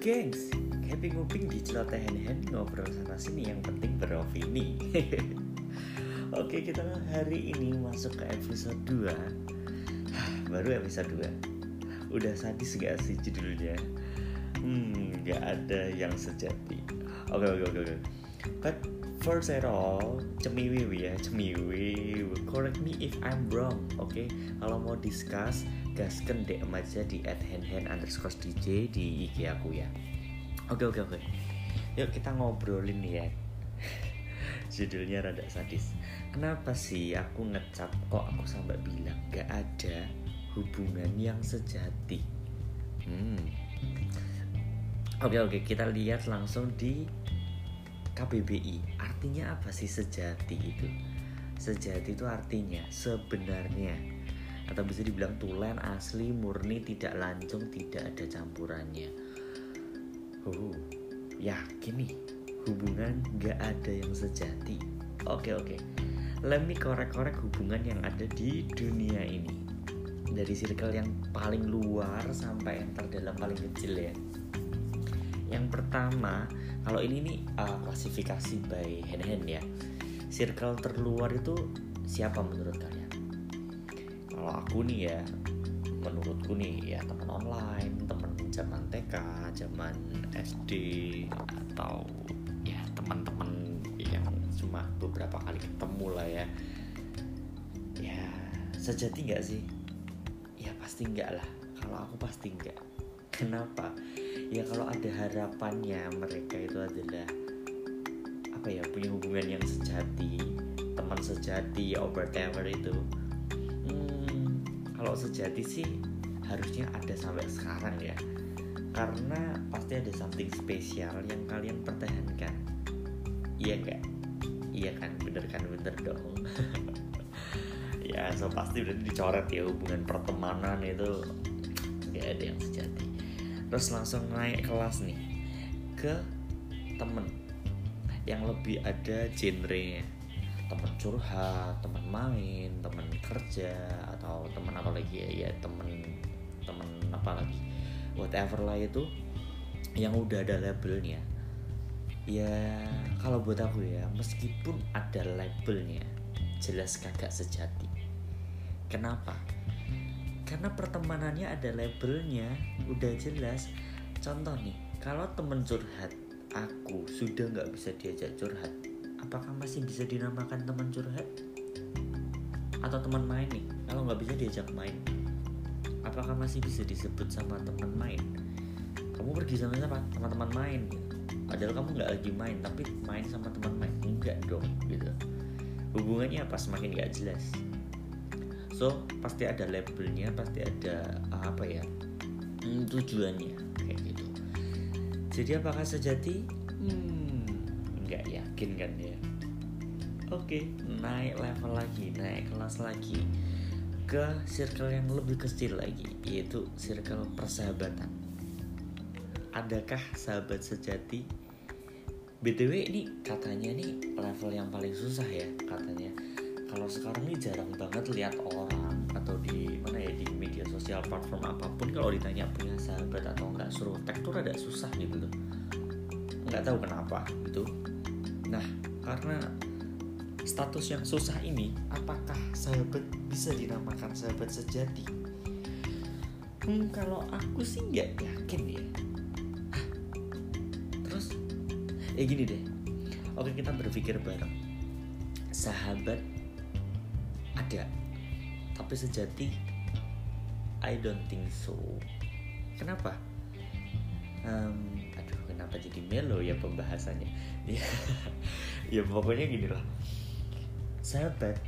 gengs, happy nguping di celoteh hand ngobrol sana sini yang penting beropini. Oke kita hari ini masuk ke episode 2 Baru episode 2 Udah sadis gak sih judulnya? Hmm gak ada yang sejati. Oke oke oke oke. But first at all Cemiwi ya Cemiwi Correct me if I'm wrong Oke? Okay? Kalau mau discuss gasken DM aja di at handhand underscore DJ di IG aku ya. Oke oke oke. Yuk kita ngobrolin ya judulnya rada sadis. Kenapa sih aku ngecap kok aku sampai bilang gak ada hubungan yang sejati? Hmm. Oke oke. Kita lihat langsung di KBBI artinya apa sih sejati itu? Sejati itu artinya sebenarnya atau bisa dibilang tulen asli murni tidak lancung tidak ada campurannya. Uh yakin nih? Hubungan gak ada yang sejati. Oke oke. Let me korek-korek hubungan yang ada di dunia ini. Dari circle yang paling luar sampai yang terdalam paling kecil ya. Yang pertama kalau ini nih uh, klasifikasi by hand hand ya. Circle terluar itu siapa menurut kalian kalau aku nih ya menurutku nih ya teman online teman zaman TK zaman SD atau ya teman-teman yang cuma beberapa kali ketemu lah ya. Ya sejati nggak sih? Ya pasti nggak lah. Kalau aku pasti nggak. Kenapa? Ya kalau ada harapannya mereka itu adalah apa ya punya hubungan yang sejati teman sejati whatever itu kalau sejati sih harusnya ada sampai sekarang ya. Karena pasti ada something spesial yang kalian pertahankan. Iya enggak iya kan? Bener kan? Bener dong. Ya so pasti udah dicoret ya hubungan pertemanan itu. Nggak ada yang sejati. Terus langsung naik kelas nih ke temen. Yang lebih ada genrenya. Teman curhat teman main teman kerja atau teman apa lagi ya ya teman teman apa lagi whatever lah itu yang udah ada labelnya. Ya kalau buat aku ya meskipun ada labelnya jelas kagak sejati. Kenapa? Karena pertemanannya ada labelnya udah jelas. Contoh nih kalau temen curhat aku sudah nggak bisa diajak curhat apakah masih bisa dinamakan teman curhat? Atau teman main nih kalau nggak bisa diajak main apakah masih bisa disebut sama teman main? Kamu pergi sama siapa? Teman-teman main padahal kamu nggak lagi main tapi main sama teman main. Enggak dong gitu. Hubungannya apa? Semakin nggak jelas. So pasti ada labelnya pasti ada apa ya hmm, tujuannya kayak gitu. Jadi apakah sejati? Hmm, nggak yakin kan ya? Oke naik level lagi naik kelas lagi ke circle yang lebih kecil lagi yaitu circle persahabatan. Adakah sahabat sejati? Btw ini katanya nih level yang paling susah ya katanya. Kalau sekarang ini jarang banget lihat orang atau di mana ya di media sosial platform apa pun kalau ditanya punya sahabat atau enggak suruh tag tuh rada susah gitu loh. Nggak tahu kenapa gitu. Nah, karena status yang susah ini, apakah sahabat bisa dinamakan sahabat sejati? Hmm, kalau aku sih nggak yakin ya. Terus, ya gini deh. Oke, kita berpikir bareng. Sahabat ada, tapi sejati I don't think so. Kenapa? Um, aduh, kenapa jadi melo ya pembahasannya? ya ya pokoknya gini lah sahabat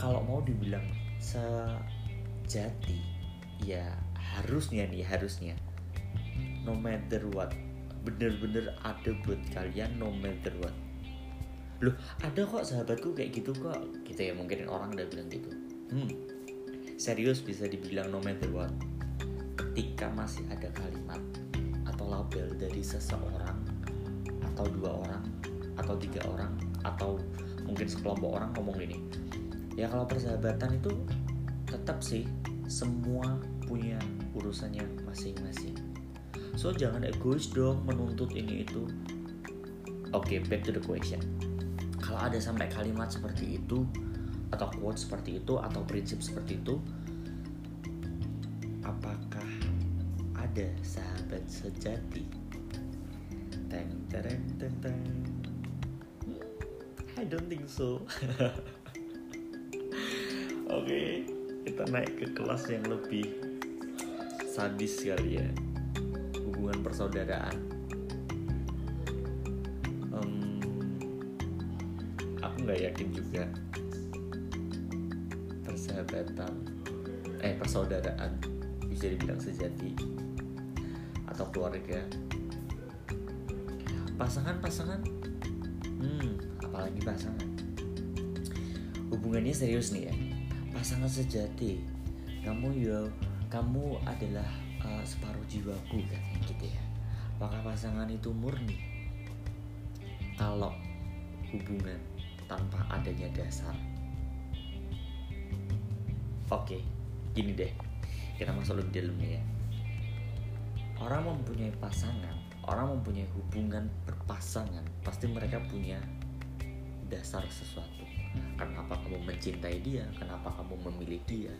kalau mau dibilang sejati ya harusnya nih harusnya. No matter what bener-bener ada buat kalian no matter what. Loh ada kok sahabatku kayak gitu kok. Gitu ya mungkin orang udah bilang gitu. Hmm serius bisa dibilang no matter what. Ketika masih ada kalimat atau label dari seseorang atau dua orang atau tiga orang atau mungkin sekelompok orang ngomong gini ya kalau persahabatan itu tetap sih semua punya urusannya masing-masing. So jangan egois dong menuntut ini itu. Oke okay, back to the question. Kalau ada sampai kalimat seperti itu atau quote seperti itu atau prinsip seperti itu apakah ada sahabat sejati? Teng tereng teng teng I don't think so. Oke okay, kita naik ke kelas yang lebih sadis kali ya. Hubungan persaudaraan. Um, aku nggak yakin juga persahabatan eh persaudaraan bisa dibilang sejati atau keluarga. Pasangan-pasangan hmm apalagi pasangan. Hubungannya serius nih ya. Pasangan sejati. Kamu ya kamu adalah uh, separuh jiwaku kan gitu ya. Apakah pasangan itu murni? Kalau hubungan tanpa adanya dasar. Oke gini deh. Kita masuk lebih dalam ya. Orang mempunyai pasangan orang mempunyai hubungan berpasangan pasti mereka punya dasar sesuatu. Kenapa kamu mencintai dia? Kenapa kamu memilih dia?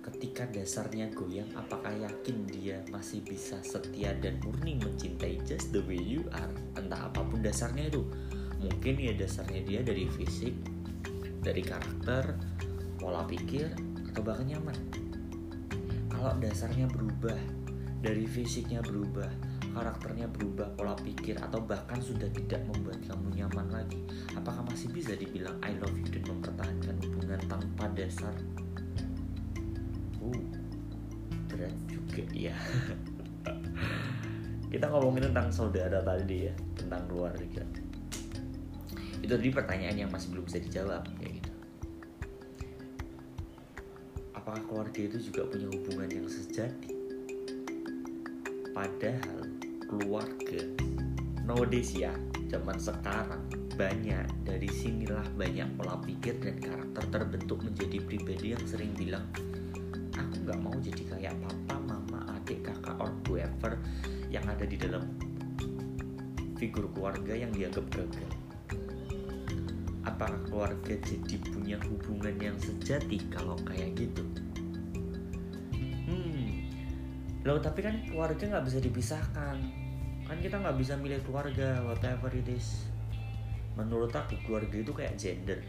Ketika dasarnya goyang apakah yakin dia masih bisa setia dan murni mencintai just the way you are? Entah apa pun dasarnya itu. Mungkin ya dasarnya dia dari fisik dari karakter pola pikir atau bahkan nyaman. Kalau dasarnya berubah dari fisiknya berubah karakternya berubah pola pikir atau bahkan sudah tidak membuat kamu nyaman lagi? Apakah masih bisa dibilang I love you dan mempertahankan hubungan tanpa dasar? Uh berat juga ya. Kita ngomongin tentang saudara tadi ya tentang keluarga. Itu tadi pertanyaan yang masih belum bisa dijawab ya gitu. Apakah keluarga itu juga punya hubungan yang sejati? Padahal keluarga. Nowadays ya zaman sekarang banyak dari sinilah banyak pola pikir dan karakter terbentuk menjadi pribadi yang sering bilang aku nggak mau jadi kayak papa mama adik kakak or whoever yang ada di dalam figur keluarga yang dianggap gagal. Apakah keluarga jadi punya hubungan yang sejati kalau kayak gitu loh tapi kan keluarga nggak bisa dipisahkan. Kan kita nggak bisa milih keluarga whatever it is. Menurut aku keluarga itu kayak gender.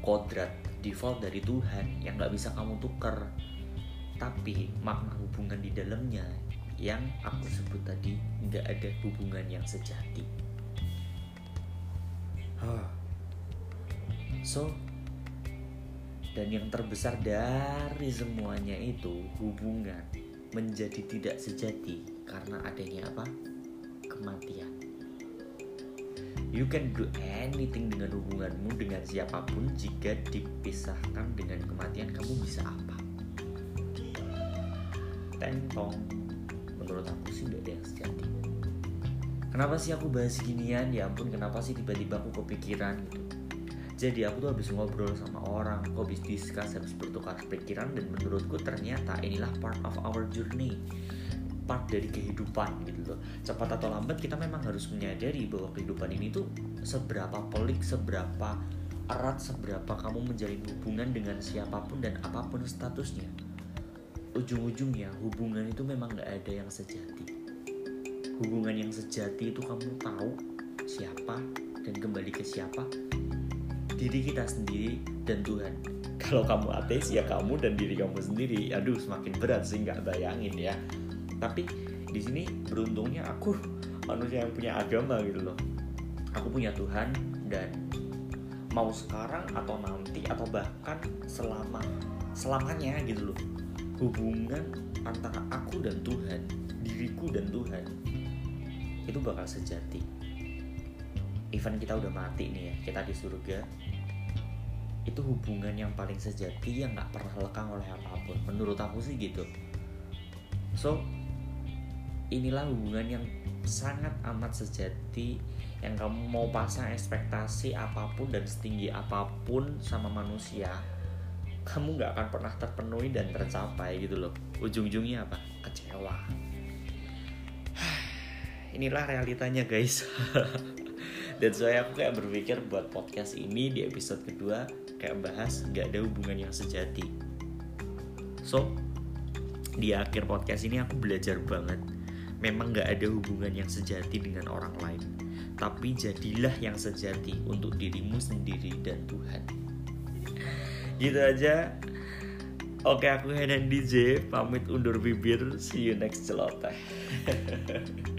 Kodrat default dari Tuhan yang nggak bisa kamu tuker. Tapi makna hubungan di dalamnya yang aku sebut tadi nggak ada hubungan yang sejati. Huh. so dan yang terbesar dari semuanya itu hubungan menjadi tidak sejati karena adanya apa kematian You can do anything dengan hubunganmu dengan siapa pun jika dipisahkan dengan kematian kamu bisa apa? Tentong, menurut aku sih gak ada yang sejati. Kenapa sih aku bahas ginian? Ya ampun, kenapa sih tiba-tiba aku kepikiran gitu? Jadi aku tuh habis ngobrol sama orang, aku habis discuss, habis bertukar pikiran dan menurutku ternyata inilah part of our journey. Part dari kehidupan gitu loh. Cepat atau lambat kita memang harus menyadari bahwa kehidupan ini tuh seberapa pelik seberapa erat seberapa kamu menjalin hubungan dengan siapa pun dan apa pun statusnya. Ujung-ujungnya hubungan itu memang gak ada yang sejati. Hubungan yang sejati itu kamu tahu siapa dan kembali ke siapa diri kita sendiri dan Tuhan. Kalau kamu ateis ya kamu dan diri kamu sendiri. Aduh semakin berat sih nggak bayangin ya. Tapi di sini beruntungnya aku manusia yang punya agama gitu loh. Aku punya Tuhan dan mau sekarang atau nanti atau bahkan selama selamanya gitu loh. Hubungan antara aku dan Tuhan diriku dan Tuhan itu bakal sejati even kita udah mati nih ya kita di surga itu hubungan yang paling sejati yang nggak pernah lekang oleh apa pun. Menurut aku sih gitu. So inilah hubungan yang sangat amat sejati yang kamu mau pasang ekspektasi apa pun dan setinggi apa pun sama manusia kamu nggak akan pernah terpenuhi dan tercapai gitu loh. Ujung-ujungnya apa? Kecewa. Inilah realitanya guys dan saya aku kayak berpikir buat podcast ini di episode kedua kayak bahas nggak ada hubungan yang sejati. So di akhir podcast ini aku belajar banget. Memang nggak ada hubungan yang sejati dengan orang lain. Tapi jadilah yang sejati untuk dirimu sendiri dan Tuhan. Gitu aja. Oke aku Henan DJ pamit undur bibir. See you next celoteh